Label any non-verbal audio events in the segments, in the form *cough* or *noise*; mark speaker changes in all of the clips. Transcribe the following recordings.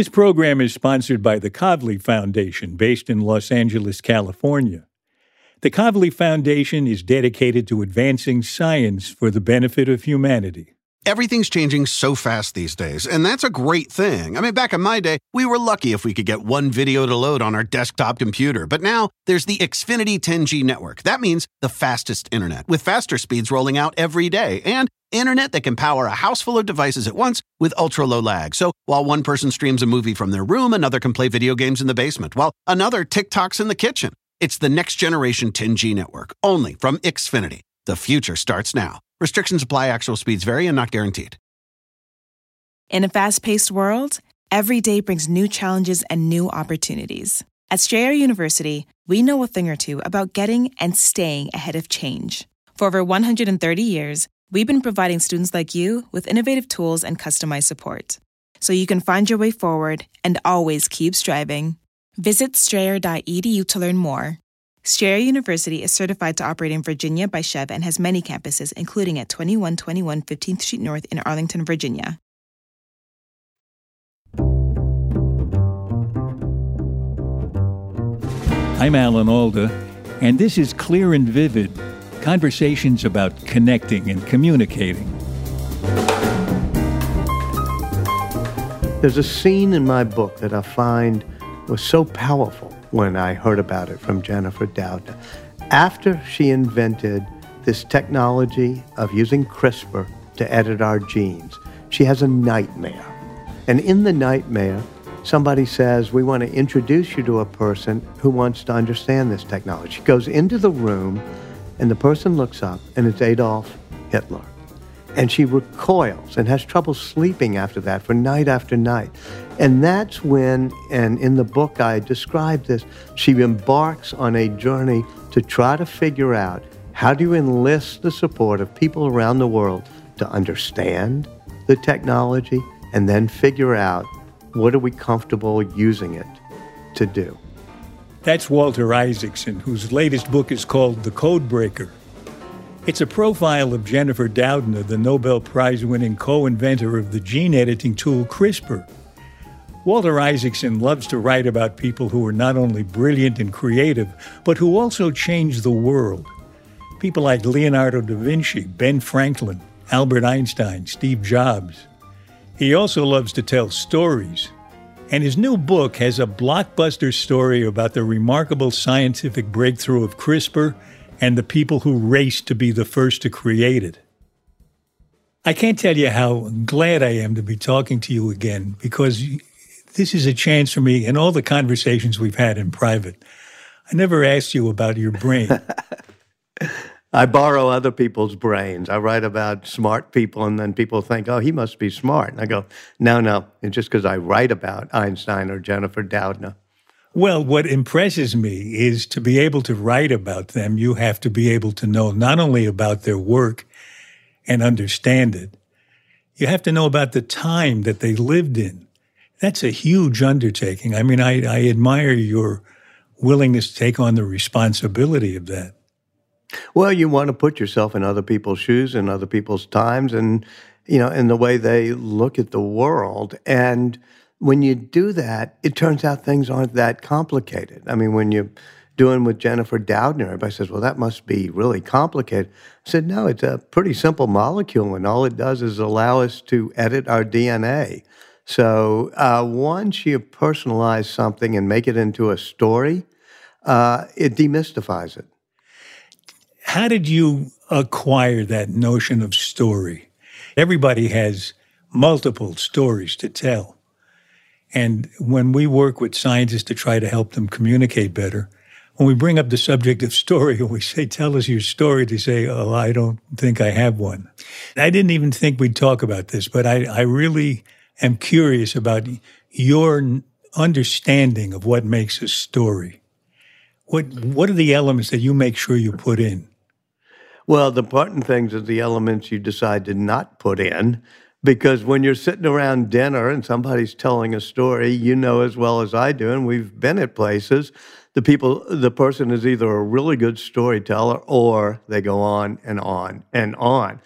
Speaker 1: This program is sponsored by the Kavli Foundation, based in Los Angeles, California. The Kavli Foundation is dedicated to advancing science for the benefit of humanity.
Speaker 2: Everything's changing so fast these days, and that's a great thing. I mean, back in my day, we were lucky if we could get one video to load on our desktop computer. But now there's the Xfinity 10G network. That means the fastest internet, with faster speeds rolling out every day, and internet that can power a house full of devices at once with ultra low lag. So while one person streams a movie from their room, another can play video games in the basement, while another TikToks in the kitchen. It's the next generation 10G network, only from Xfinity. The future starts now. Restrictions apply, actual speeds vary and not guaranteed.
Speaker 3: In a fast paced world, every day brings new challenges and new opportunities. At Strayer University, we know a thing or two about getting and staying ahead of change. For over 130 years, we've been providing students like you with innovative tools and customized support. So you can find your way forward and always keep striving. Visit strayer.edu to learn more. Strayer University is certified to operate in Virginia by SCHEV and has many campuses, including at 2121 15th Street North in Arlington, Virginia.
Speaker 1: I'm Alan Alda, and this is Clear and Vivid conversations about connecting and communicating.
Speaker 4: There's a scene in my book that I find was so powerful when I heard about it from Jennifer Doudna. After she invented this technology of using CRISPR to edit our genes, she has a nightmare. And in the nightmare, somebody says, We want to introduce you to a person who wants to understand this technology. She goes into the room, and the person looks up, and it's Adolf Hitler. And she recoils and has trouble sleeping after that for night after night. And that's when, and in the book I describe this, she embarks on a journey to try to figure out how do you enlist the support of people around the world to understand the technology and then figure out what are we comfortable using it to do.
Speaker 1: That's Walter Isaacson, whose latest book is called The Code Breaker. It's a profile of Jennifer Doudna, the Nobel Prize winning co inventor of the gene editing tool CRISPR. Walter Isaacson loves to write about people who are not only brilliant and creative, but who also change the world. People like Leonardo da Vinci, Ben Franklin, Albert Einstein, Steve Jobs. He also loves to tell stories. And his new book has a blockbuster story about the remarkable scientific breakthrough of CRISPR and the people who raced to be the first to create it. I can't tell you how glad I am to be talking to you again because this is a chance for me and all the conversations we've had in private. I never asked you about your brain. *laughs*
Speaker 4: I borrow other people's brains. I write about smart people, and then people think, oh, he must be smart. And I go, no, no, it's just because I write about Einstein or Jennifer Doudna.
Speaker 1: Well, what impresses me is to be able to write about them, you have to be able to know not only about their work and understand it, you have to know about the time that they lived in. That's a huge undertaking. I mean, I, I admire your willingness to take on the responsibility of that.
Speaker 4: Well, you want to put yourself in other people's shoes and other people's times and, you know, in the way they look at the world. And when you do that, it turns out things aren't that complicated. I mean, when you're doing with Jennifer Doudna, everybody says, well, that must be really complicated. I said, no, it's a pretty simple molecule, and all it does is allow us to edit our DNA. So uh, once you personalize something and make it into a story, uh, it demystifies it.
Speaker 1: How did you acquire that notion of story? Everybody has multiple stories to tell. And when we work with scientists to try to help them communicate better, when we bring up the subject of story *laughs* and we say, tell us your story, they say, oh, I don't think I have one. I didn't even think we'd talk about this, but I, I really am curious about your understanding of what makes a story. What what are the elements that you make sure you put in?
Speaker 4: Well, the important things are the elements you decide to not put in. Because when you're sitting around dinner and somebody's telling a story, you know as well as I do, and we've been at places, the people, the person is either a really good storyteller or they go on and on and on.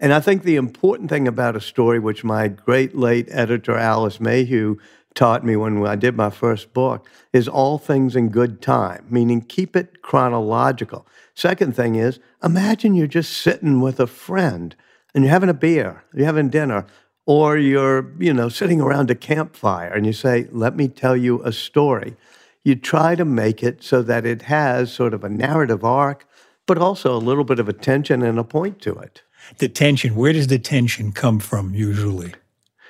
Speaker 4: And I think the important thing about a story, which my great late editor Alice Mayhew taught me when I did my first book is all things in good time, meaning keep it chronological. Second thing is imagine you're just sitting with a friend and you're having a beer, you're having dinner, or you're, you know, sitting around a campfire and you say, "Let me tell you a story." You try to make it so that it has sort of a narrative arc, but also a little bit of a tension and a point to it.
Speaker 1: The tension, where does the tension come from usually?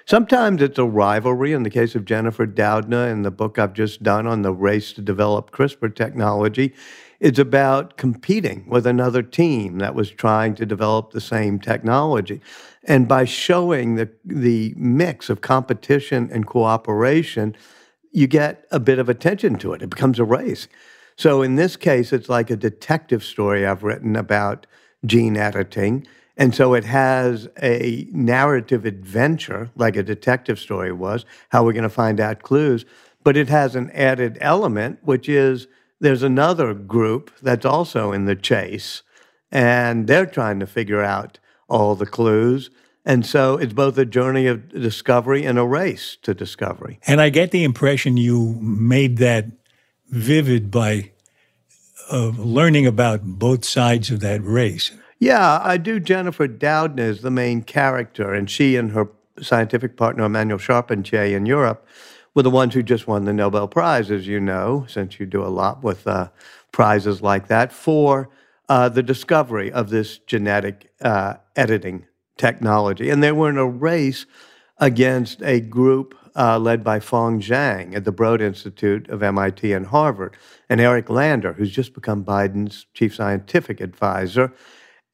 Speaker 4: Sometimes it's a rivalry. In the case of Jennifer Doudna, in the book I've just done on the race to develop CRISPR technology, it's about competing with another team that was trying to develop the same technology. And by showing the, the mix of competition and cooperation, you get a bit of attention to it. It becomes a race. So in this case, it's like a detective story I've written about gene editing. And so it has a narrative adventure, like a detective story was, how we're going to find out clues. But it has an added element, which is there's another group that's also in the chase, and they're trying to figure out all the clues. And so it's both a journey of discovery and a race to discovery.
Speaker 1: And I get the impression you made that vivid by uh, learning about both sides of that race.
Speaker 4: Yeah, I do. Jennifer Doudna is the main character, and she and her scientific partner, Emmanuelle Charpentier, in Europe, were the ones who just won the Nobel Prize, as you know, since you do a lot with uh, prizes like that, for uh, the discovery of this genetic uh, editing technology. And they were in a race against a group uh, led by Feng Zhang at the Broad Institute of MIT and Harvard, and Eric Lander, who's just become Biden's chief scientific advisor.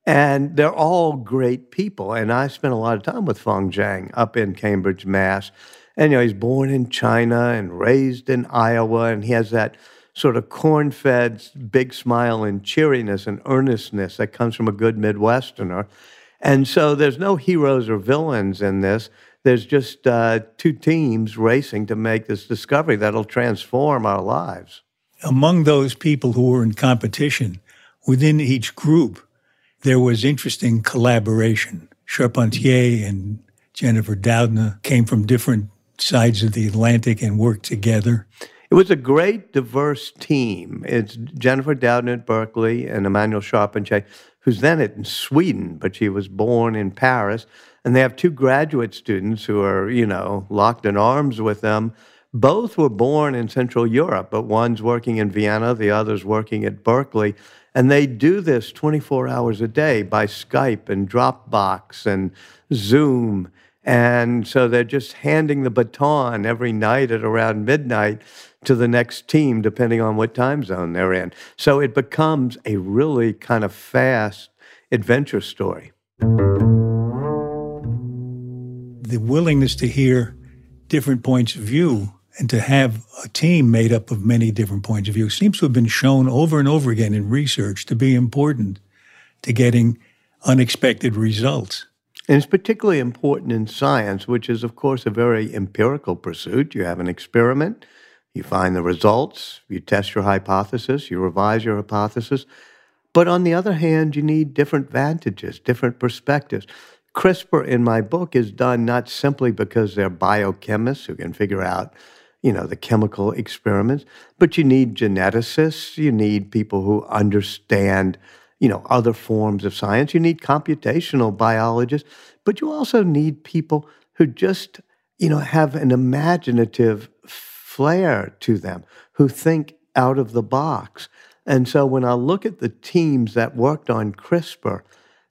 Speaker 4: And they're all great people. And I spent a lot of time with Feng Zhang up in Cambridge, Mass. And, you know, he's born in China and raised in Iowa, and he has that sort of corn fed big smile and cheeriness and earnestness that comes from a good Midwesterner. And so there's no heroes or villains in this. There's just uh, two teams racing to make this discovery that'll transform our lives.
Speaker 1: Among those people who were in competition, within each group, there was interesting collaboration. Charpentier and Jennifer Doudna came from different sides of the Atlantic and worked together.
Speaker 4: It was a great, diverse team. It's Jennifer Doudna at Berkeley and Emmanuelle Charpentier, who's then in Sweden, but she was born in Paris. And they have two graduate students who are, you know, locked in arms with them. Both were born in Central Europe, but one's working in Vienna, the other's working at Berkeley. And they do this 24 hours a day by Skype and Dropbox and Zoom. And so they're just handing the baton every night at around midnight to the next team, depending on what time zone they're in. So it becomes a really kind of fast adventure story.
Speaker 1: The willingness to hear different points of view and to have a team made up of many different points of view seems to have been shown over and over again in research to be important to getting unexpected results.
Speaker 4: And it's particularly important in science, which is, of course, a very empirical pursuit. You have an experiment, you find the results, you test your hypothesis, you revise your hypothesis. But on the other hand, you need different vantages, different perspectives. CRISPR in my book is done not simply because they're biochemists who can figure out you know, the chemical experiments, but you need geneticists, you need people who understand, you know, other forms of science, you need computational biologists, but you also need people who just, you know, have an imaginative flair to them, who think out of the box. And so when I look at the teams that worked on CRISPR,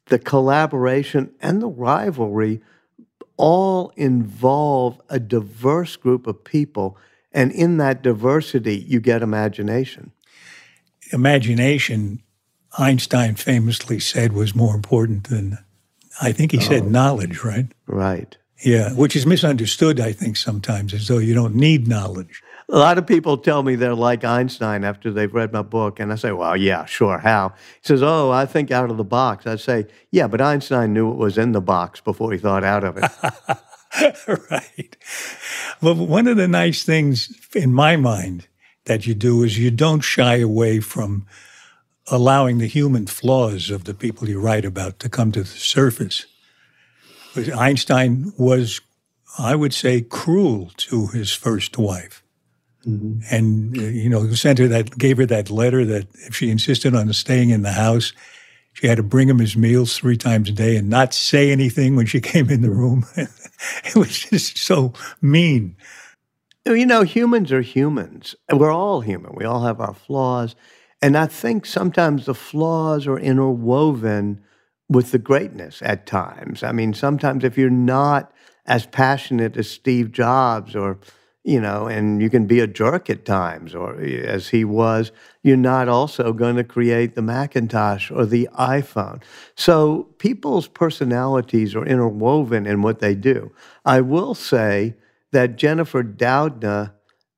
Speaker 4: the collaboration and the rivalry all involve a diverse group of people. And in that diversity, you get imagination.
Speaker 1: Imagination, Einstein famously said, was more important than, I think he oh, said knowledge, right?
Speaker 4: Right.
Speaker 1: Yeah, which is misunderstood, I think, sometimes, as though you don't need knowledge.
Speaker 4: A lot of people tell me they're like Einstein after they've read my book, and I say, "Well, yeah, sure. How?" He says, "Oh, I think out of the box." I say, "Yeah, but Einstein knew what was in the box before he thought out of
Speaker 1: it." *laughs* right. Well, one of the nice things in my mind that you do is you don't shy away from allowing the human flaws of the people you write about to come to the surface. Einstein was I would say, cruel to his first wife. Mm-hmm. And, you know, sent her that, gave her that letter that if she insisted on staying in the house, she had to bring him his meals three times a day and not say anything when she *laughs* came in the room. *laughs* it was just so mean.
Speaker 4: You know, humans are humans. We're all human. We all have our flaws. And I think sometimes the flaws are interwoven with the greatness at times. I mean, sometimes if you're not as passionate as Steve Jobs or you know, and you can be a jerk at times, or eh, as he was, you're not also going to create the Macintosh or the iPhone. So people's personalities are interwoven in what they do. I will say that Jennifer Doudna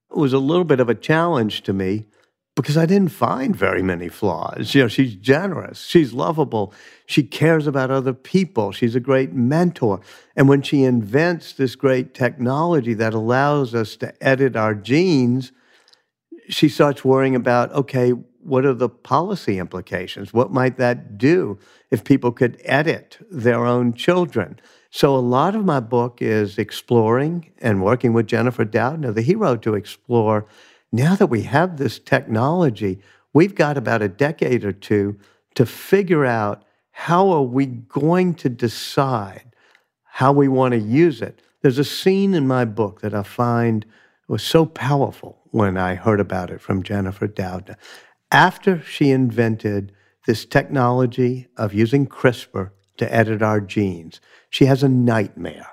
Speaker 4: was a little bit of a challenge to me because I didn't find very many flaws. You know, she's generous, she's lovable, she cares about other people, she's a great mentor. And when she invents this great technology that allows us to edit our genes, she starts worrying about okay, what are the policy implications? What might that do if people could edit their own children? So, a lot of my book is exploring and working with Jennifer Doudna, the hero, to explore now that we have this technology, we've got about a decade or two to figure out how are we going to decide how we want to use it. There's a scene in my book that I find was so powerful when I heard about it from Jennifer Doudna. After she invented this technology of using CRISPR to edit our genes, she has a nightmare.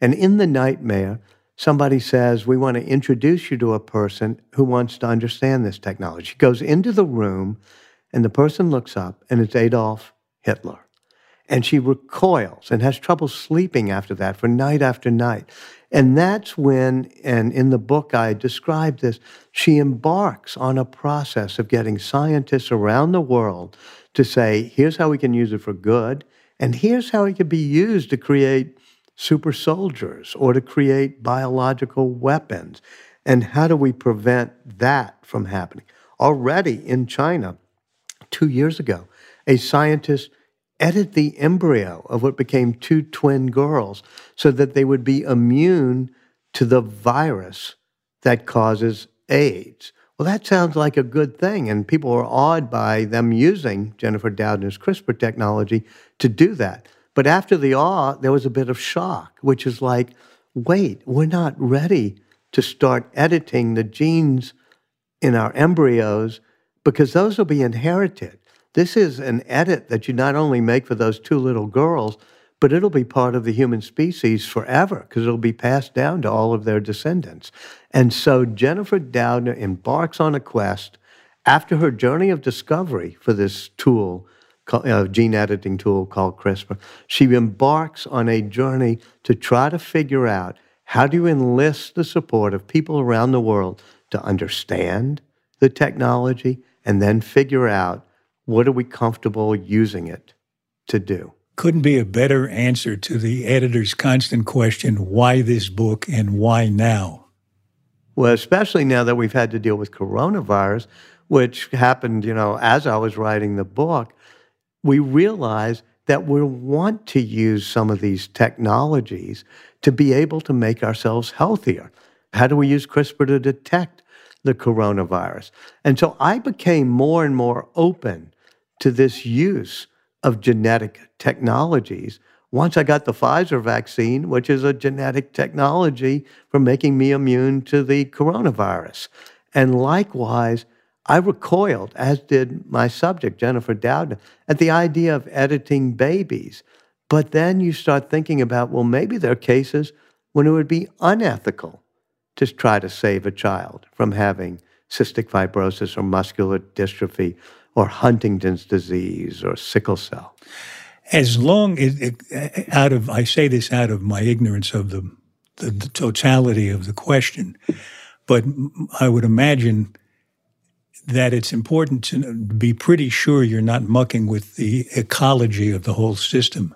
Speaker 4: And in the nightmare, somebody says, We want to introduce you to a person who wants to understand this technology. Goes into the room, and the person looks up, and it's Adolf Hitler. And she recoils and has trouble sleeping after that for night after night. And that's when, and in the book I describe this, she embarks on a process of getting scientists around the world to say, here's how we can use it for good, and here's how it can be used to create super soldiers or to create biological weapons. And how do we prevent that from happening? Already in China, two years ago, a scientist edited the embryo of what became two twin girls so that they would be immune to the virus that causes AIDS. Well, that sounds like a good thing, and people are awed by them using Jennifer Doudna's CRISPR technology to do that. But after the awe, there was a bit of shock, which is like, wait, we're not ready to start editing the genes in our embryos because those will be inherited. This is an edit that you not only make for those two little girls, but it'll be part of the human species forever because it'll be passed down to all of their descendants. And so Jennifer Doudna embarks on a quest after her journey of discovery for this tool a gene editing tool called CRISPR. She embarks on a journey to try to figure out how do you enlist the support of people around the world to understand the technology and then figure out what are we comfortable using it to do.
Speaker 1: Couldn't be a better answer to the editor's constant question why this book and why now?
Speaker 4: Well, especially now that we've had to deal with coronavirus, which happened, you know, as I was writing the book we realize that we want to use some of these technologies to be able to make ourselves healthier. How do we use CRISPR to detect the coronavirus? And so I became more and more open to this use of genetic technologies once I got the Pfizer vaccine, which is a genetic technology for making me immune to the coronavirus. And likewise, I recoiled, as did my subject, Jennifer Doudna, at the idea of editing babies. But then you start thinking about, well, maybe there are cases when it would be unethical to try to save a child from having cystic fibrosis or muscular dystrophy or Huntington's disease or sickle cell.
Speaker 1: As long as, out of, I say this out of my ignorance of the, the, the totality of the question, but I would imagine that it's important to be pretty sure you're not mucking with the ecology of the whole system.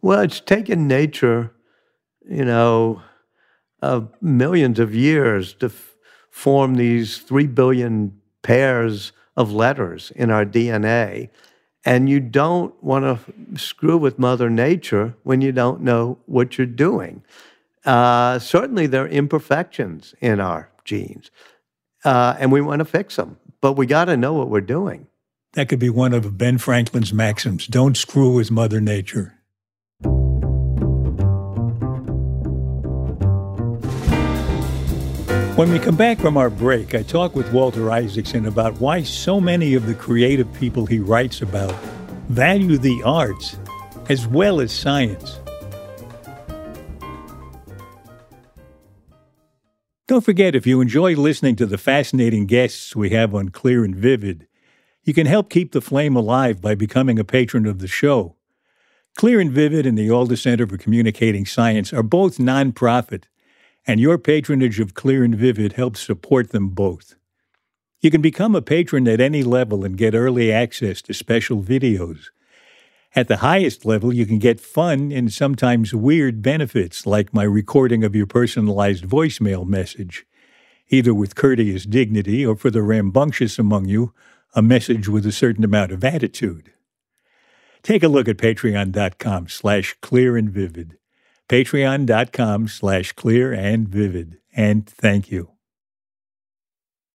Speaker 4: Well, it's taken nature, you know, uh, millions of years to f- form these three billion pairs of letters in our DNA. And you don't want to screw with Mother Nature when you don't know what you're doing. Uh, certainly, there are imperfections in our genes, uh, and we want to fix them. But we got to know what we're doing.
Speaker 1: That could be one of Ben Franklin's maxims don't screw with Mother Nature. When we come back from our break, I talk with Walter Isaacson about why so many of the creative people he writes about value the arts as well as science. Don't forget, if you enjoy listening to the fascinating guests we have on Clear and Vivid, you can help keep the flame alive by becoming a patron of the show. Clear and Vivid and the Alda Center for Communicating Science are both nonprofit and your patronage of Clear and Vivid helps support them both. You can become a patron at any level and get early access to special videos. At the highest level, you can get fun and sometimes weird benefits, like my recording of your personalized voicemail message, either with courteous dignity or for the rambunctious among you, a message with a certain amount of attitude. Take a look at patreon.com slash clear and vivid patreon.com slash clear and vivid. And thank you.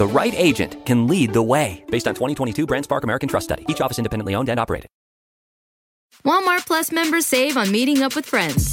Speaker 5: The right agent can lead the way. Based on 2022 BrandSpark American Trust Study, each office independently owned and operated.
Speaker 6: Walmart Plus members save on meeting up with friends.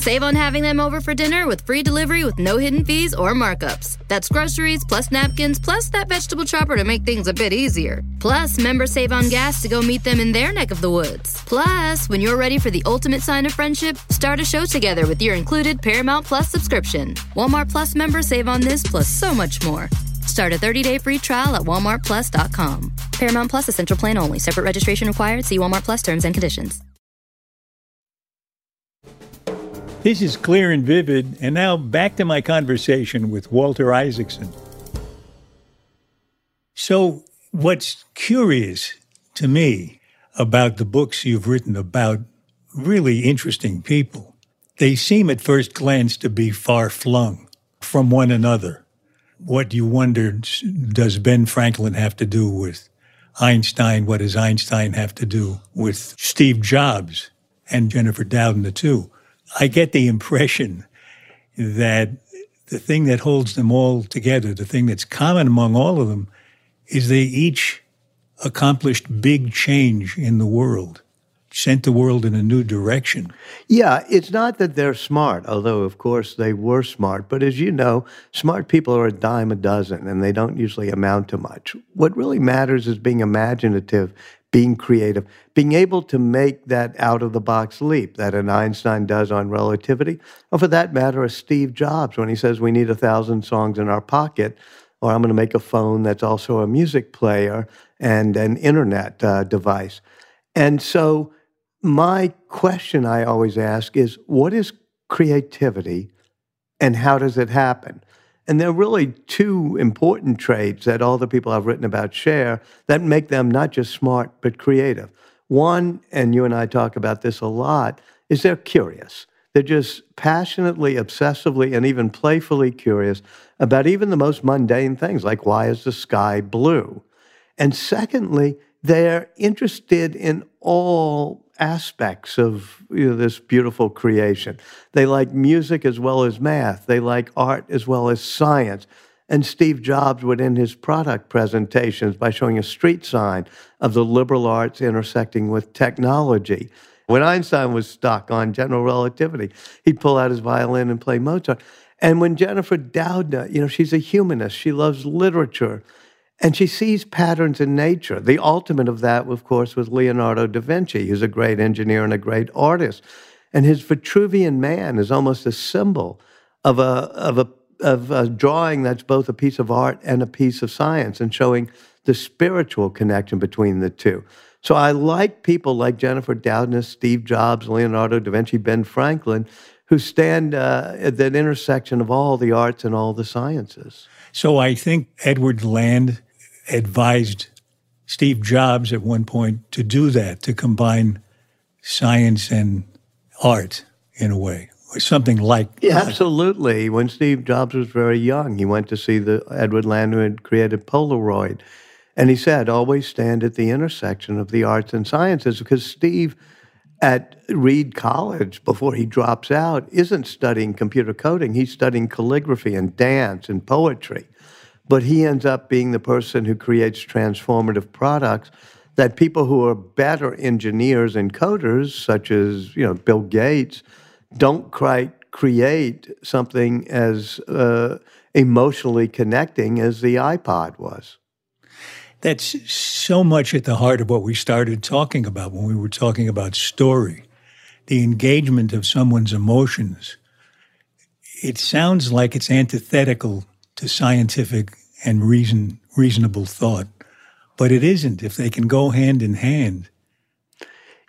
Speaker 6: Save on having them over for dinner with free delivery with no hidden fees or markups. That's groceries plus napkins plus that vegetable chopper to make things a bit easier. Plus, members save on gas to go meet them in their neck of the woods. Plus, when you're ready for the ultimate sign of friendship, start a show together with your included Paramount Plus subscription. Walmart Plus members save on this plus so much more. Start a 30-day free trial at walmartplus.com. Paramount Plus essential plan only. Separate registration required. See Walmart Plus terms and conditions.
Speaker 1: This is clear and vivid, and now back to my conversation with Walter Isaacson. So, what's curious to me about the books you've written about really interesting people, they seem at first glance to be far flung from one another. What you wondered, does Ben Franklin have to do with Einstein? What does Einstein have to do with Steve Jobs and Jennifer Doudna, too? I get the impression that the thing that holds them all together, the thing that's common among all of them, is they each accomplished big change in the world, sent the world in a new direction.
Speaker 4: Yeah, it's not that they're smart, although, of course, they were smart. But as you know, smart people are a dime a dozen and they don't usually amount to much. What really matters is being imaginative being creative, being able to make that out of the box leap that an Einstein does on relativity, or for that matter, a Steve Jobs when he says we need a thousand songs in our pocket, or I'm going to make a phone that's also a music player and an internet uh, device. And so, my question I always ask is what is creativity and how does it happen? And there are really two important traits that all the people I've written about share that make them not just smart, but creative. One, and you and I talk about this a lot, is they're curious. They're just passionately, obsessively, and even playfully curious about even the most mundane things, like why is the sky blue? And secondly, they're interested in all aspects of you know, this beautiful creation. They like music as well as math. They like art as well as science. And Steve Jobs would end his product presentations by showing a street sign of the liberal arts intersecting with technology. When Einstein was stuck on general relativity, he'd pull out his violin and play Mozart. And when Jennifer Doudna, you know, she's a humanist, she loves literature, and she sees patterns in nature. The ultimate of that, of course, was Leonardo da Vinci, who's a great engineer and a great artist. And his Vitruvian Man is almost a symbol of a, of a, of a drawing that's both a piece of art and a piece of science and showing the spiritual connection between the two. So I like people like Jennifer Doudna, Steve Jobs, Leonardo da Vinci, Ben Franklin, who stand uh, at that intersection of all the arts and all the sciences.
Speaker 1: So I think Edward Land advised Steve Jobs at one point to do that, to combine science and art in a way, or something like
Speaker 4: yeah, absolutely. When Steve Jobs was very young, he went to see the Edward Land who had created Polaroid. And he said, always stand at the intersection of the arts and sciences because Steve at Reed College before he drops out isn't studying computer coding. He's studying calligraphy and dance and poetry. But he ends up being the person who creates transformative products that people who are better engineers and coders, such as you know Bill Gates, don't quite create something as uh, emotionally connecting as the iPod was.
Speaker 1: That's so much at the heart of what we started talking about when we were talking about story, the engagement of someone's emotions. It sounds like it's antithetical to scientific and reason, reasonable thought but it isn't if they can go hand in hand.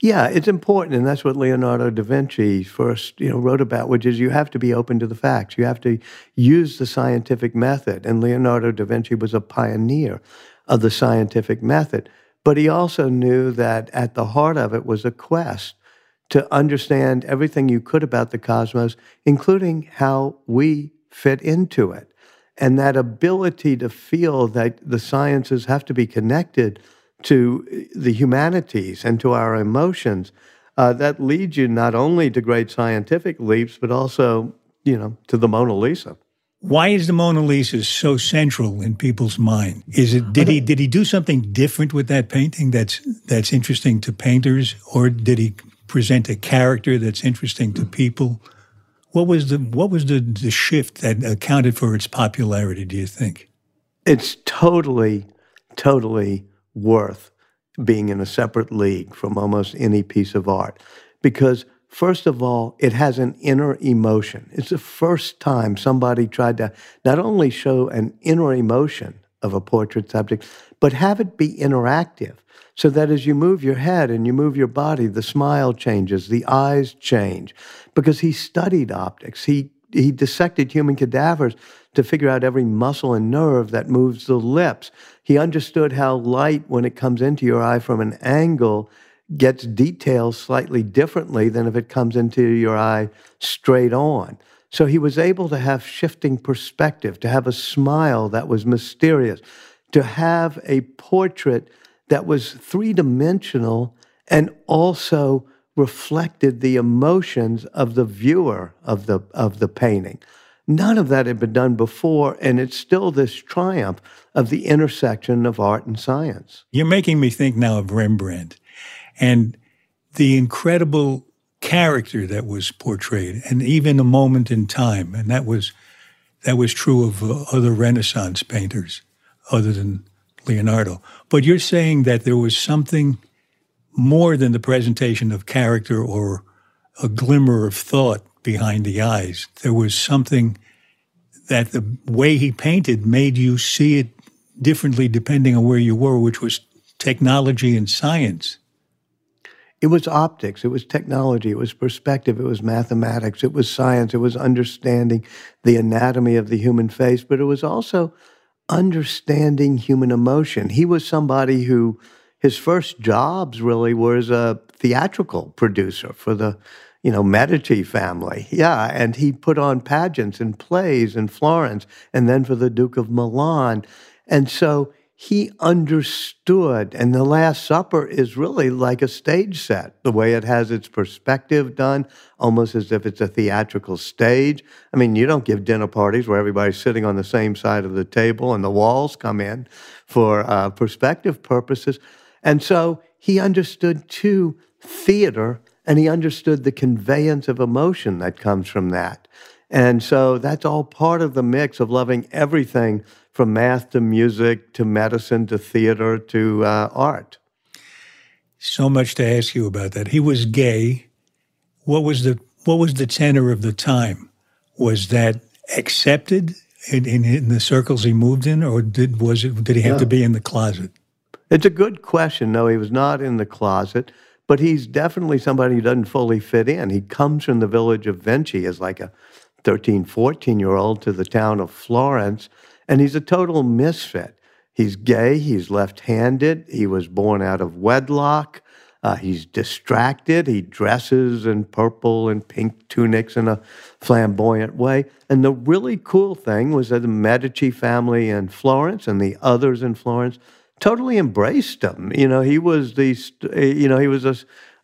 Speaker 4: Yeah, it's important, and that's what Leonardo da Vinci first, you know, wrote about, which is you have to be open to the facts. You have to use the scientific method, and Leonardo da Vinci was a pioneer of the scientific method. But he also knew that at the heart of it was a quest to understand everything you could about the cosmos, including how we fit into it. And that ability to feel that the sciences have to be connected to the humanities and to our emotions, uh, that leads you not only to great scientific leaps, but also, you know, to the Mona Lisa.
Speaker 1: Why is the Mona Lisa so central in people's mind? Is it did he did he do something different with that painting that's that's interesting to painters, or did he present a character that's interesting to people? What was the what was the, the shift that accounted for its popularity? Do you think?
Speaker 4: It's totally, totally worth being in a separate league from almost any piece of art because First of all, it has an inner emotion. It's the first time somebody tried to not only show an inner emotion of a portrait subject, but have it be interactive so that as you move your head and you move your body, the smile changes, the eyes change. Because he studied optics. He, he dissected human cadavers to figure out every muscle and nerve that moves the lips. He understood how light, when it comes into your eye from an angle, gets details slightly differently than if it comes into your eye straight on. So he was able to have shifting perspective, to have a smile that was mysterious, to have a portrait that was three dimensional and also reflected the emotions of the viewer of the of the painting. None of that had been done before, and it's still this triumph of the intersection of art and science.
Speaker 1: You're making me think now of Rembrandt and the incredible character that was portrayed, and even a moment in time, and that was that was true of uh, other Renaissance painters, other than Leonardo. But you're saying that there was something more than the presentation of character or a glimmer of thought behind the eyes. There was something that the way he painted made you see it differently depending on where you were, which was technology and science.
Speaker 4: It was optics, it was technology, it was perspective, it was mathematics, it was science, it was understanding the anatomy of the human face, but it was also understanding human emotion. He was somebody who his first jobs really were as a theatrical producer for the you know Medici family. Yeah, and he put on pageants and plays in Florence and then for the Duke of Milan. And so he understood. And the Last Supper is really like a stage set, the way it has its perspective done, almost as if it's a theatrical stage. I mean, you don't give dinner parties where everybody's sitting on the same side of the table and the walls come in for uh, perspective purposes. And so he understood too theater and he understood the conveyance of emotion that comes from that. And so that's all part of the mix of loving everything from math to music to medicine to theater to uh, art.
Speaker 1: So much to ask you about that. He was gay. What was the what was the tenor of the time? Was that accepted in, in, in the circles he moved in, or did was it did he have to be in the closet?
Speaker 4: It's a good question. No, he was not in the closet, but he's definitely somebody who doesn't fully fit in. He comes from the village of Vinci as like a 13, 14 year old to the town of Florence, and he's a total misfit. He's gay, he's left handed, he was born out of wedlock. Uh, he's distracted. He dresses in purple and pink tunics in a flamboyant way. And the really cool thing was that the Medici family in Florence and the others in Florence totally embraced him. You know, he was the, you know, he was a,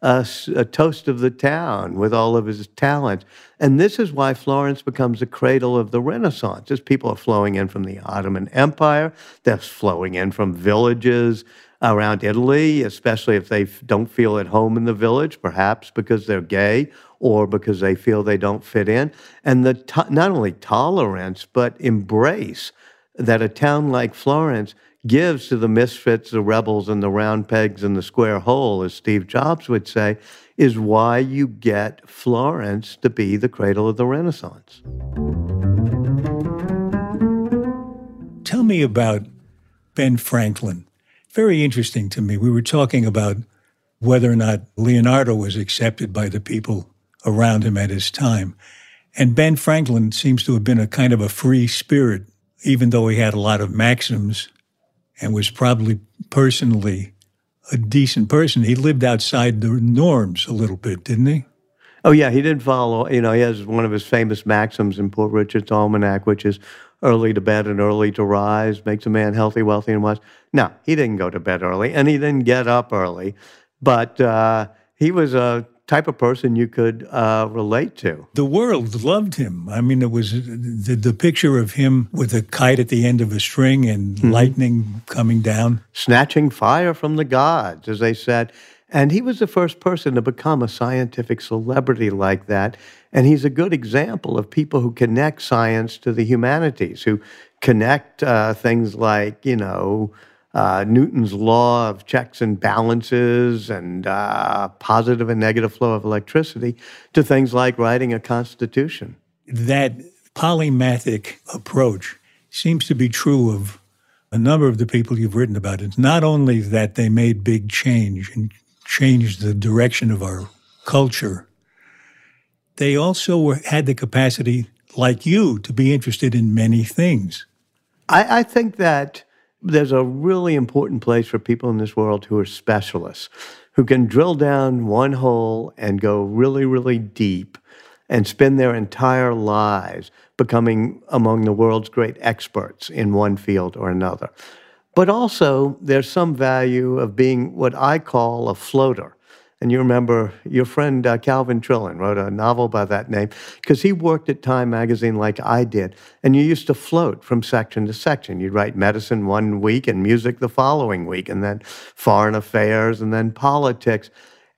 Speaker 4: a, a, toast of the town with all of his talents. And this is why Florence becomes the cradle of the Renaissance. As people are flowing in from the Ottoman Empire, they're flowing in from villages around Italy, especially if they don't feel at home in the village, perhaps because they're gay or because they feel they don't fit in. And the to- not only tolerance, but embrace that a town like Florence gives to the misfits, the rebels, and the round pegs in the square hole, as Steve Jobs would say, is why you get Florence to be the cradle of the Renaissance.
Speaker 1: Tell me about Ben Franklin very interesting to me. We were talking about whether or not Leonardo was accepted by the people around him at his time. And Ben Franklin seems to have been a kind of a free spirit, even though he had a lot of maxims and was probably personally a decent person. He lived outside the norms a little bit, didn't he?
Speaker 4: Oh, yeah, he did follow. You know, he has one of his famous maxims in Poor Richard's Almanac, which is early to bed and early to rise makes a man healthy, wealthy, and wise. No, he didn't go to bed early and he didn't get up early, but uh, he was a type of person you could uh, relate to.
Speaker 1: The world loved him. I mean, it was the, the picture of him with a kite at the end of a string and mm-hmm. lightning coming down,
Speaker 4: snatching fire from the gods, as they said. And he was the first person to become a scientific celebrity like that. And he's a good example of people who connect science to the humanities, who connect uh, things like, you know, uh, Newton's law of checks and balances and uh, positive and negative flow of electricity to things like writing a constitution.
Speaker 1: That polymathic approach seems to be true of a number of the people you've written about. It's not only that they made big change and changed the direction of our culture, they also were, had the capacity, like you, to be interested in many things.
Speaker 4: I, I think that there's a really important place for people in this world who are specialists, who can drill down one hole and go really, really deep and spend their entire lives becoming among the world's great experts in one field or another. But also, there's some value of being what I call a floater. And you remember your friend uh, Calvin Trillin wrote a novel by that name because he worked at Time magazine like I did. And you used to float from section to section. You'd write medicine one week and music the following week, and then foreign affairs, and then politics.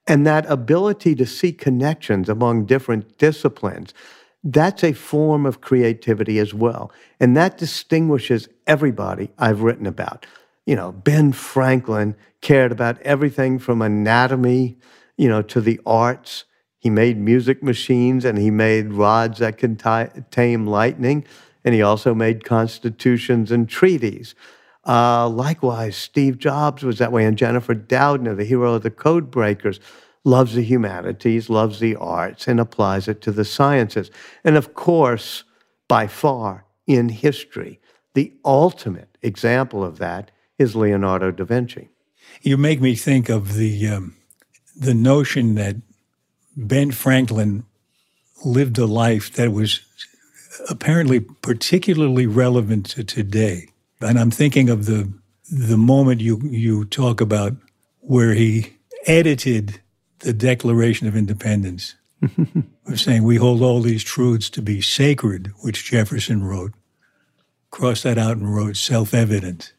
Speaker 4: And that ability to see connections among different disciplines, that's a form of creativity as well. And that distinguishes everybody I've written about you know, Ben Franklin cared about everything from anatomy, you know, to the arts. He made music machines and he made rods that can tame lightning, and he also made constitutions and treaties. Uh, likewise, Steve Jobs was that way, and Jennifer Doudna, the hero of the Code Breakers, loves the humanities, loves the arts, and applies it to the sciences. And of course, by far in history, the ultimate example of that is Leonardo da Vinci.
Speaker 1: You make me think of the um, the notion that Ben Franklin lived a life that was apparently particularly relevant to today. And I'm thinking of the the moment you you talk about where he edited the Declaration of Independence, *laughs* of saying we hold all these truths to be sacred, which Jefferson wrote. Crossed that out and wrote self-evident.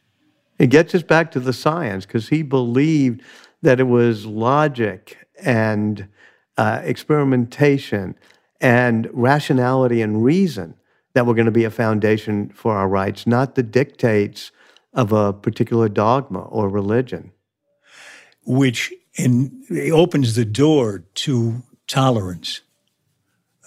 Speaker 4: It gets us back to the science because he believed that it was logic and uh, experimentation and rationality and reason that were going to be a foundation for our rights, not the dictates of a particular dogma or religion.
Speaker 1: Which in, opens the door to tolerance.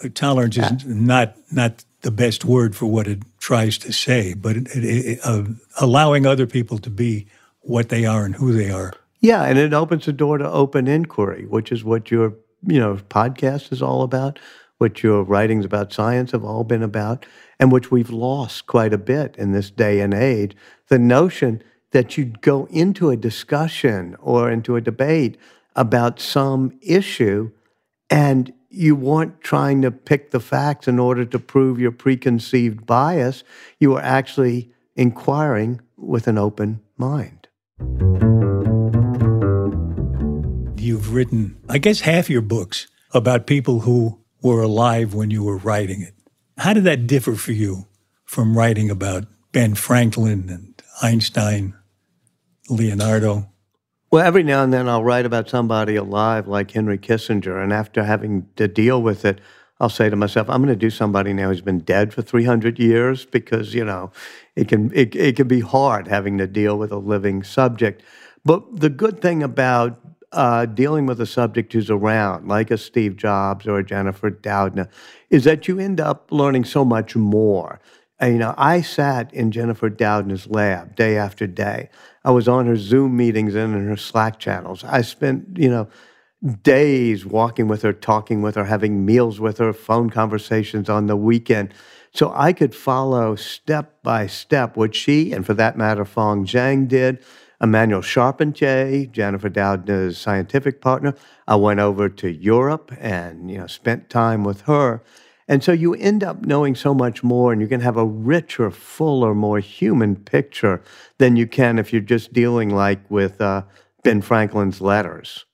Speaker 1: Uh, tolerance is not not the best word for what it tries to say, but it, it, uh, allowing other people to be what they are and who they are.
Speaker 4: Yeah, and it opens the door to open inquiry, which is what your you know podcast is all about, what your writings about science have all been about, and which we've lost quite a bit in this day and age. The notion that you'd go into a discussion or into a debate about some issue and you weren't trying to pick the facts in order to prove your preconceived bias. You were actually inquiring with an open mind.
Speaker 1: You've written, I guess, half your books about people who were alive when you were writing it. How did that differ for you from writing about Ben Franklin and Einstein, Leonardo?
Speaker 4: Well, every now and then I'll write about somebody alive like Henry Kissinger, and after having to deal with it, I'll say to myself, I'm going to do somebody now who's been dead for 300 years because, you know, it can, it, it can be hard having to deal with a living subject. But the good thing about uh, dealing with a subject who's around, like a Steve Jobs or a Jennifer Doudna, is that you end up learning so much more. You know, I sat in Jennifer Doudna's lab day after day. I was on her Zoom meetings and in her Slack channels. I spent, you know, days walking with her, talking with her, having meals with her, phone conversations on the weekend. So I could follow step by step what she, and for that matter, Feng Zhang did. Emmanuelle Charpentier, Jennifer Doudna's scientific partner. I went over to Europe and you know spent time with her. And so you end up knowing so much more, and you can have a richer, fuller, more human picture than you can if you're just dealing like with uh, Ben Franklin's letters.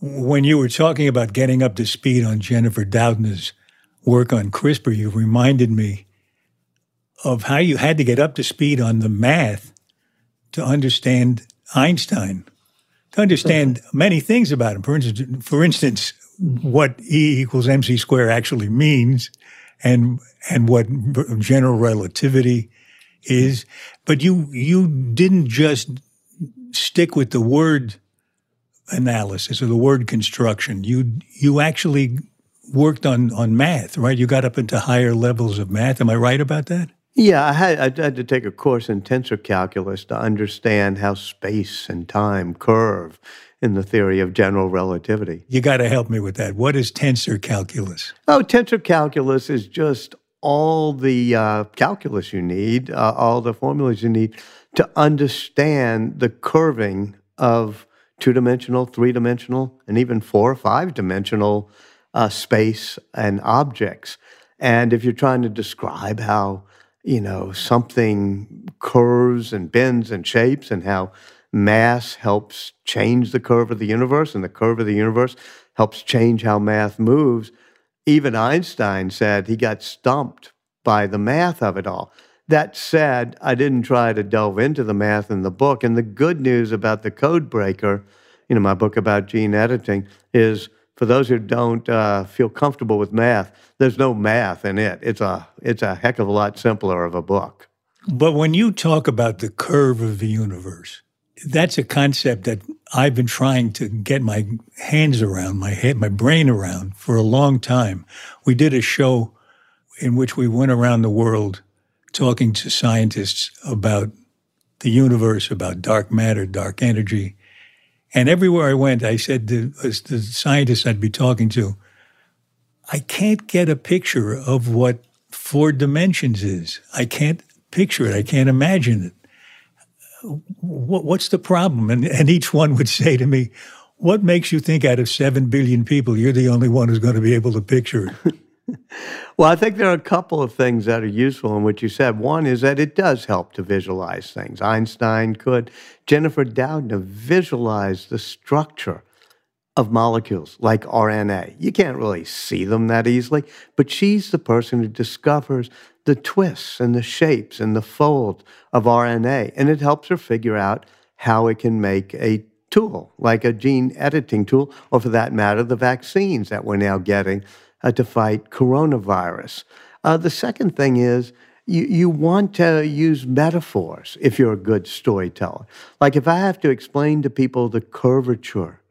Speaker 1: When you were talking about getting up to speed on Jennifer Doudna's work on CRISPR, you reminded me of how you had to get up to speed on the math to understand Einstein, to understand many things about him. For instance, for instance, what E equals mc square actually means and and what general relativity is. But you you didn't just stick with the word analysis or the word construction. You you actually worked on on math, right? You got up into higher levels of math. Am I right about that?
Speaker 4: Yeah, I had, I had to take a course in tensor calculus to understand how space and time curve in the theory of general relativity.
Speaker 1: You got to help me with that. What is tensor calculus?
Speaker 4: Oh, tensor calculus is just all the uh, calculus you need, uh, all the formulas you need to understand the curving of two dimensional, three dimensional, and even four or five dimensional uh, space and objects. And if you're trying to describe how, you know, something curves and bends and shapes and how mass helps change the curve of the universe, and the curve of the universe helps change how math moves. Even Einstein said he got stumped by the math of it all. That said, I didn't try to delve into the math in the book. And the good news about the code breaker, you know, my book about gene editing, is for those who don't uh, feel comfortable with math, there's no math in it. It's a it's a heck of a lot simpler of a book.
Speaker 1: But when you talk about the curve of the universe, that's a concept that I've been trying to get my hands around, my head, my brain around for a long time. We did a show in which we went around the world talking to scientists about the universe, about dark matter, dark energy. And everywhere I went, I said to the scientists I'd be talking to, I can't get a picture of what four dimensions is. I can't picture it. I can't imagine it what's the problem? And, and each one would say to me, what makes you think out of 7 billion people, you're the only one who's going to be able to picture it? *laughs*
Speaker 4: well, I think there are a couple of things that are useful in what you said. One is that it does help to visualize things. Einstein could. Jennifer Doudna visualized the structure of molecules like RNA. You can't really see them that easily, but she's the person who discovers the twists and the shapes and the folds of RNA. And it helps her figure out how it can make a tool, like a gene editing tool, or for that matter, the vaccines that we're now getting uh, to fight coronavirus. Uh, the second thing is you, you want to use metaphors if you're a good storyteller. Like if I have to explain to people the curvature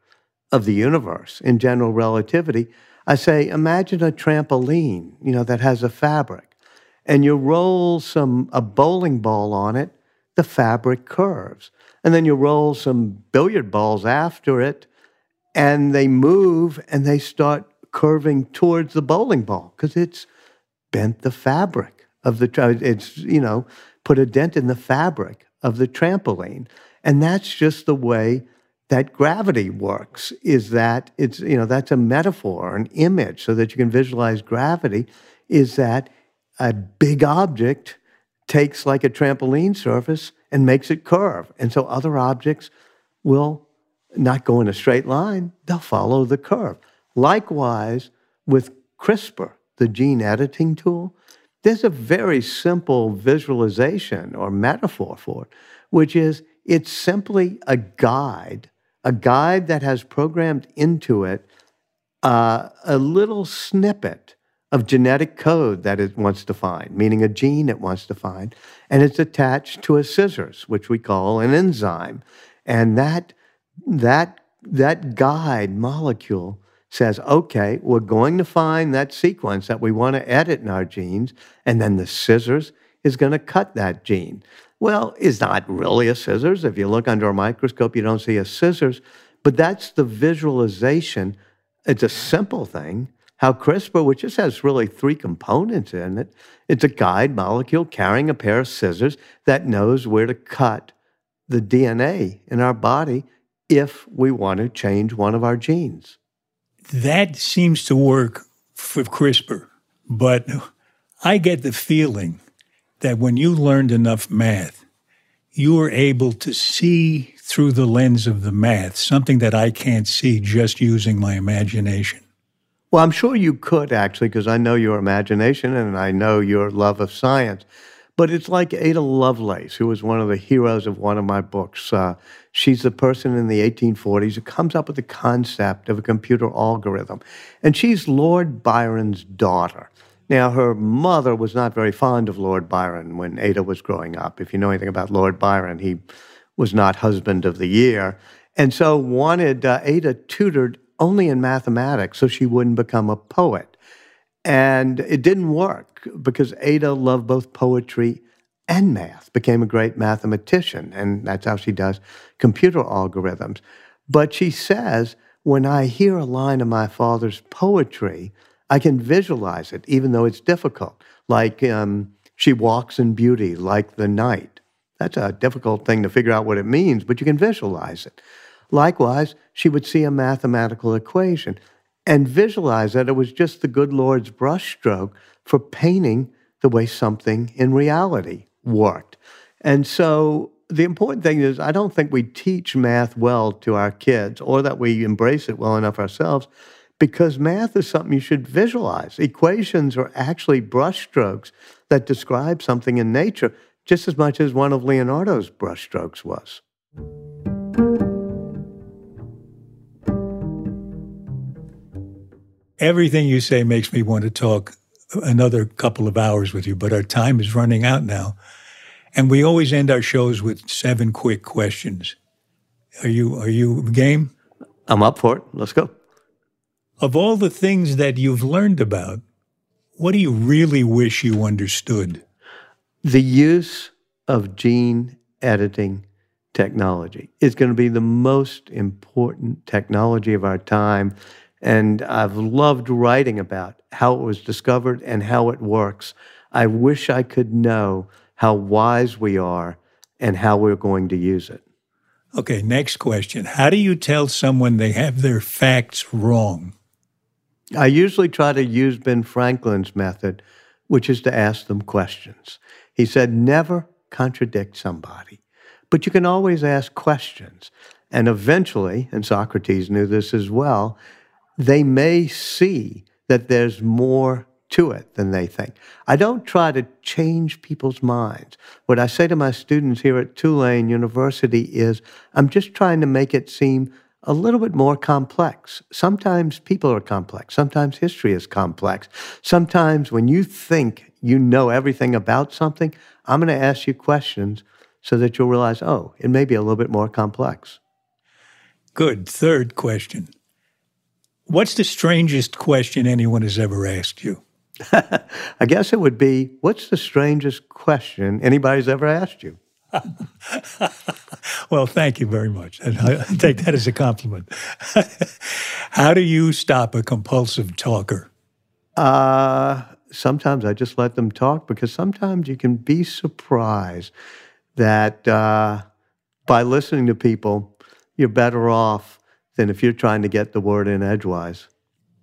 Speaker 4: of the universe in general relativity, I say, imagine a trampoline, you know, that has a fabric, and you roll some a bowling ball on it, the fabric curves. And then you roll some billiard balls after it, and they move and they start curving towards the bowling ball because it's bent the fabric of the trampoline, it's you know put a dent in the fabric of the trampoline and that's just the way that gravity works is that it's you know that's a metaphor an image so that you can visualize gravity is that a big object takes like a trampoline surface and makes it curve. And so other objects will not go in a straight line they'll follow the curve. Likewise with crispr the gene editing tool there's a very simple visualization or metaphor for it which is it's simply a guide a guide that has programmed into it uh, a little snippet of genetic code that it wants to find, meaning a gene it wants to find, and it's attached to a scissors, which we call an enzyme. And that, that, that guide molecule says, okay, we're going to find that sequence that we want to edit in our genes, and then the scissors is going to cut that gene. Well, it's not really a scissors. If you look under a microscope, you don't see a scissors, but that's the visualization. It's a simple thing. How CRISPR, which just has really three components in it, it's a guide molecule carrying a pair of scissors that knows where to cut the DNA in our body if we want to change one of our genes.
Speaker 1: That seems to work for CRISPR, but I get the feeling that when you learned enough math, you were able to see through the lens of the math, something that I can't see just using my imagination.
Speaker 4: Well, I'm sure you could actually, because I know your imagination and I know your love of science. But it's like Ada Lovelace, who was one of the heroes of one of my books. Uh, she's the person in the 1840s who comes up with the concept of a computer algorithm. And she's Lord Byron's daughter. Now, her mother was not very fond of Lord Byron when Ada was growing up. If you know anything about Lord Byron, he was not husband of the year. And so wanted uh, Ada tutored only in mathematics so she wouldn't become a poet. And it didn't work because Ada loved both poetry and math, became a great mathematician, and that's how she does computer algorithms. But she says, when I hear a line of my father's poetry, I can visualize it, even though it's difficult. Like um, she walks in beauty like the night. That's a difficult thing to figure out what it means, but you can visualize it. Likewise, she would see a mathematical equation and visualize that it was just the good Lord's brushstroke for painting the way something in reality worked. And so the important thing is, I don't think we teach math well to our kids or that we embrace it well enough ourselves because math is something you should visualize. Equations are actually brushstrokes that describe something in nature just as much as one of Leonardo's brushstrokes was.
Speaker 1: Everything you say makes me want to talk another couple of hours with you, but our time is running out now. And we always end our shows with seven quick questions. Are you are you game?
Speaker 4: I'm up for it. Let's go.
Speaker 1: Of all the things that you've learned about, what do you really wish you understood?
Speaker 4: The use of gene editing technology is going to be the most important technology of our time. And I've loved writing about how it was discovered and how it works. I wish I could know how wise we are and how we're going to use it.
Speaker 1: Okay, next question. How do you tell someone they have their facts wrong?
Speaker 4: I usually try to use Ben Franklin's method, which is to ask them questions. He said, never contradict somebody, but you can always ask questions. And eventually, and Socrates knew this as well, they may see that there's more to it than they think. I don't try to change people's minds. What I say to my students here at Tulane University is I'm just trying to make it seem a little bit more complex. Sometimes people are complex. Sometimes history is complex. Sometimes when you think you know everything about something, I'm going to ask you questions so that you'll realize, oh, it may be a little bit more complex.
Speaker 1: Good. Third question. What's the strangest question anyone has ever asked you? *laughs*
Speaker 4: I guess it would be what's the strangest question anybody's ever asked you? *laughs*
Speaker 1: well, thank you very much. And I take that as a compliment. *laughs* How do you stop a compulsive talker?
Speaker 4: Uh, sometimes I just let them talk because sometimes you can be surprised that uh, by listening to people, you're better off than if you're trying to get the word in edgewise.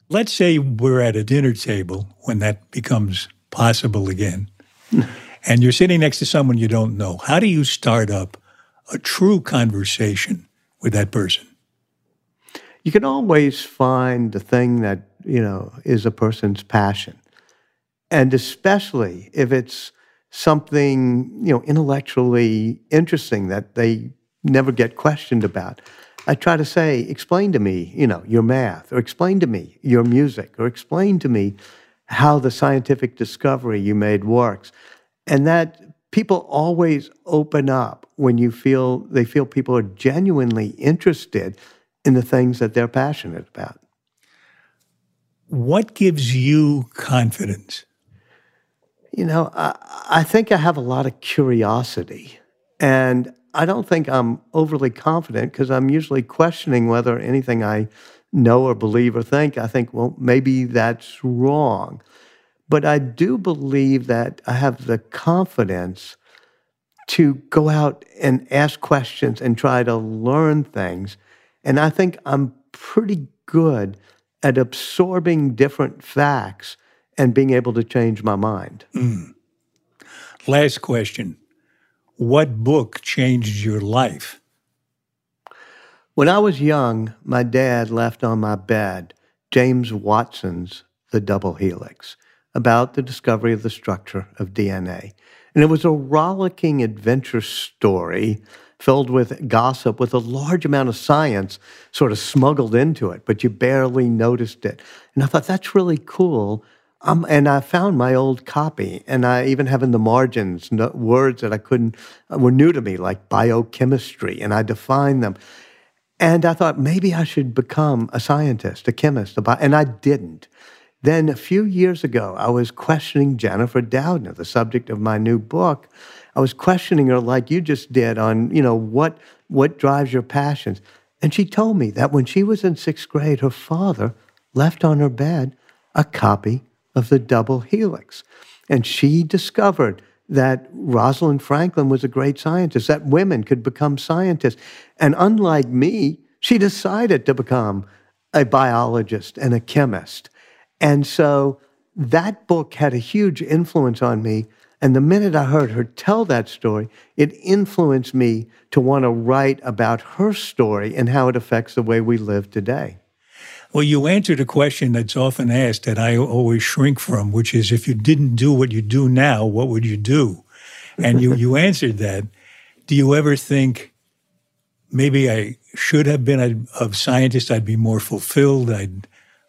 Speaker 1: Let's say we're at a dinner table when that becomes possible again, *laughs* and you're sitting next to someone you don't know. How do you start up a true conversation with that person?
Speaker 4: You can always find the thing that, you know, is a person's passion. And especially if it's something, you know, intellectually interesting that they never get questioned about. I try to say, explain to me, you know, your math, or explain to me your music, or explain to me how the scientific discovery you made works. And that people always open up when you feel they feel people are genuinely interested in the things that they're passionate about.
Speaker 1: What gives you confidence?
Speaker 4: You know, I, I think I have a lot of curiosity. And I don't think I'm overly confident because I'm usually questioning whether anything I know or believe or think, I think, well, maybe that's wrong. But I do believe that I have the confidence to go out and ask questions and try to learn things. And I think I'm pretty good at absorbing different facts and being able to change my mind.
Speaker 1: Mm. Last question what book changed your life?
Speaker 4: When I was young, my dad left on my bed James Watson's The Double Helix about the discovery of the structure of DNA. And it was a rollicking adventure story filled with gossip with a large amount of science sort of smuggled into it, but you barely noticed it. And I thought that's really cool um, and I found my old copy, and I even have in the margins no, words that I couldn't uh, were new to me, like biochemistry, and I defined them. And I thought maybe I should become a scientist, a chemist, a bio, and I didn't. Then a few years ago, I was questioning Jennifer Doudna, the subject of my new book. I was questioning her like you just did on, you know, what what drives your passions. And she told me that when she was in sixth grade, her father left on her bed a copy of the double helix. And she discovered that Rosalind Franklin was a great scientist, that women could become scientists. And unlike me, she decided to become a biologist and a chemist. And so that book had a huge influence on me. And the minute I heard her tell that story, it influenced me to want to write about her story and how it affects the way we live today.
Speaker 1: Well, you answered a question that's often asked that I always shrink from, which is if you didn't do what you do now, what would you do? And you, you *laughs* answered that. Do you ever think maybe I should have been a, a scientist? I'd be more fulfilled. I'd,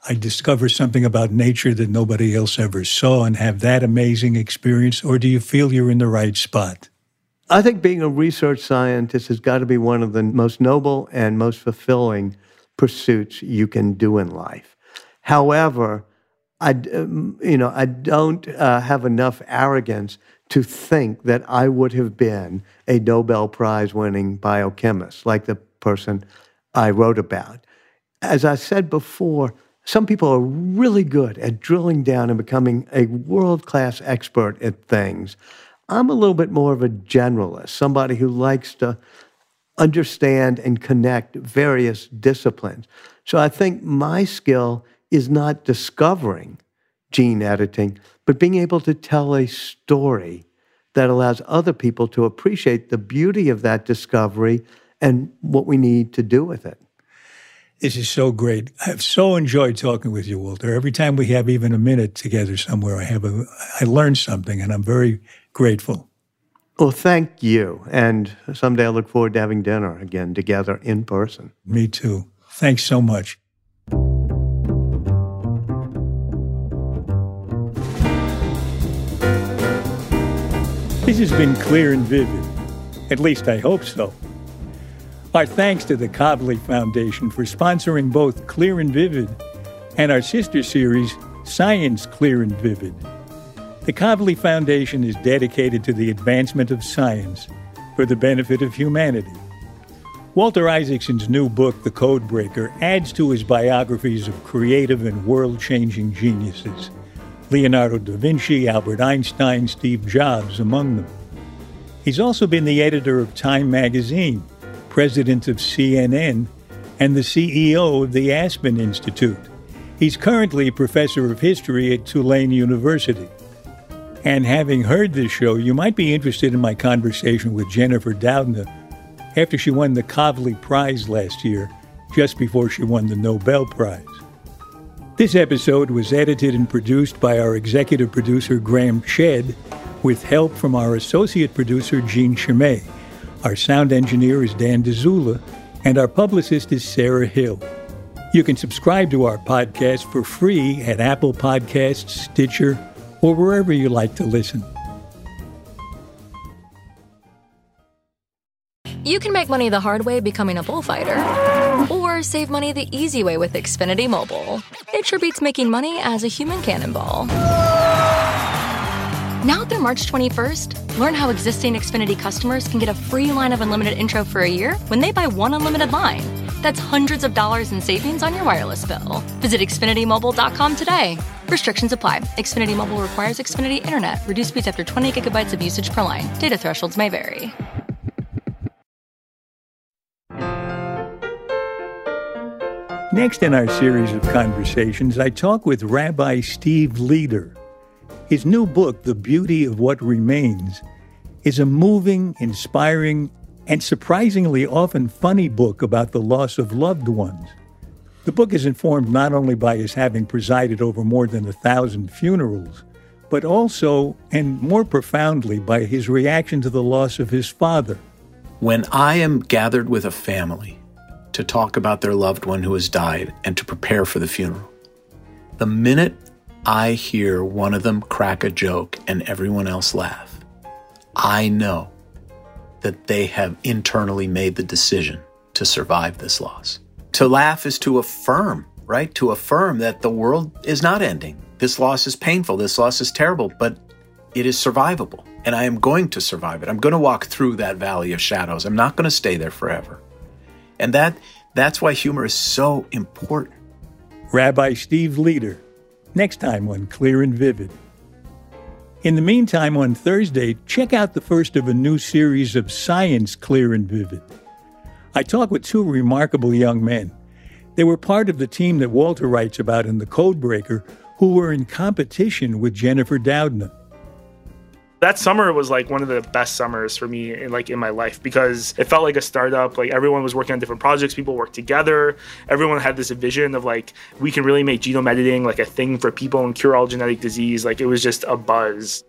Speaker 1: I'd discover something about nature that nobody else ever saw and have that amazing experience? Or do you feel you're in the right spot?
Speaker 4: I think being a research scientist has got to be one of the most noble and most fulfilling pursuits you can do in life. However, I, um, you know, I don't uh, have enough arrogance to think that I would have been a Nobel Prize winning biochemist like the person I wrote about. As I said before, some people are really good at drilling down and becoming a world class expert at things. I'm a little bit more of a generalist, somebody who likes to understand and connect various disciplines. So I think my skill is not discovering gene editing, but being able to tell a story that allows other people to appreciate the beauty of that discovery and what we need to do with it.
Speaker 1: This is so great. I've so enjoyed talking with you, Walter. Every time we have even a minute together somewhere, I have a I learn something and I'm very grateful.
Speaker 4: Well, thank you. And someday I look forward to having dinner again together in person.
Speaker 1: Me too. Thanks so much. This has been clear and vivid. At least I hope so. Our thanks to the Kavli Foundation for sponsoring both Clear and Vivid and our sister series, Science Clear and Vivid. The Kavli Foundation is dedicated to the advancement of science for the benefit of humanity. Walter Isaacson's new book, The Codebreaker, adds to his biographies of creative and world changing geniuses. Leonardo da Vinci, Albert Einstein, Steve Jobs among them. He's also been the editor of Time magazine, president of CNN, and the CEO of the Aspen Institute. He's currently a professor of history at Tulane University. And having heard this show, you might be interested in my conversation with Jennifer Doudna after she won the Kavli Prize last year, just before she won the Nobel Prize. This episode was edited and produced by our executive producer, Graham Chedd, with help from our associate producer, Jean Chimay. Our sound engineer is Dan Dzula, and our publicist is Sarah Hill. You can subscribe to our podcast for free at Apple Podcasts, Stitcher, or wherever you like to listen.
Speaker 7: You can make money the hard way becoming a bullfighter, or save money the easy way with Xfinity Mobile. It sure beats making money as a human cannonball. Now through March 21st, learn how existing Xfinity customers can get a free line of unlimited intro for a year when they buy one unlimited line. That's hundreds of dollars in savings on your wireless bill. Visit XfinityMobile.com today. Restrictions apply. Xfinity Mobile requires Xfinity Internet. Reduced speeds after 20 gigabytes of usage per line. Data thresholds may vary.
Speaker 1: Next in our series of conversations, I talk with Rabbi Steve Leder. His new book, The Beauty of What Remains, is a moving, inspiring, and surprisingly often funny book about the loss of loved ones. The book is informed not only by his having presided over more than a thousand funerals, but also, and more profoundly, by his reaction to the loss of his father.
Speaker 8: When I am gathered with a family, to talk about their loved one who has died and to prepare for the funeral. The minute I hear one of them crack a joke and everyone else laugh, I know that they have internally made the decision to survive this loss. To laugh is to affirm, right? To affirm that the world is not ending. This loss is painful. This loss is terrible, but it is survivable. And I am going to survive it. I'm going to walk through that valley of shadows. I'm not going to stay there forever. And that that's why humor is so important.
Speaker 1: Rabbi Steve Leder, next time on Clear and Vivid. In the meantime, on Thursday, check out the first of a new series of Science Clear and Vivid. I talk with two remarkable young men. They were part of the team that Walter writes about in The Codebreaker, who were in competition with Jennifer Doudna
Speaker 9: that summer was like one of the best summers for me in like in my life because it felt like a startup. Like everyone was working on different projects. People worked together. Everyone had this vision of like we can really make genome editing like a thing for people and cure all genetic disease. Like it was just a buzz.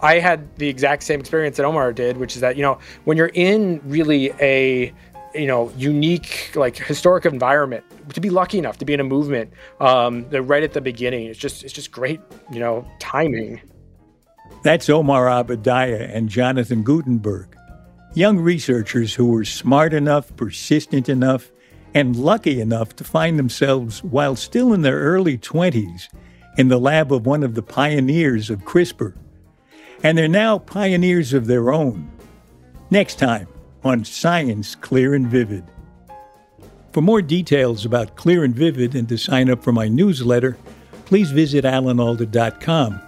Speaker 10: I had the exact same experience that omar did which is that you know when you're in really a you know unique like historic environment to be lucky enough to be in a movement um, right at the beginning it's just it's just great you know timing
Speaker 1: that's Omar Abudayyeh and Jonathan Gootenberg, young researchers who were smart enough, persistent enough, and lucky enough to find themselves, while still in their early 20s, in the lab of one of the pioneers of CRISPR. And they're now pioneers of their own. Next time on Science Clear and Vivid. For more details about Clear and Vivid and to sign up for my newsletter, please visit alanalda.com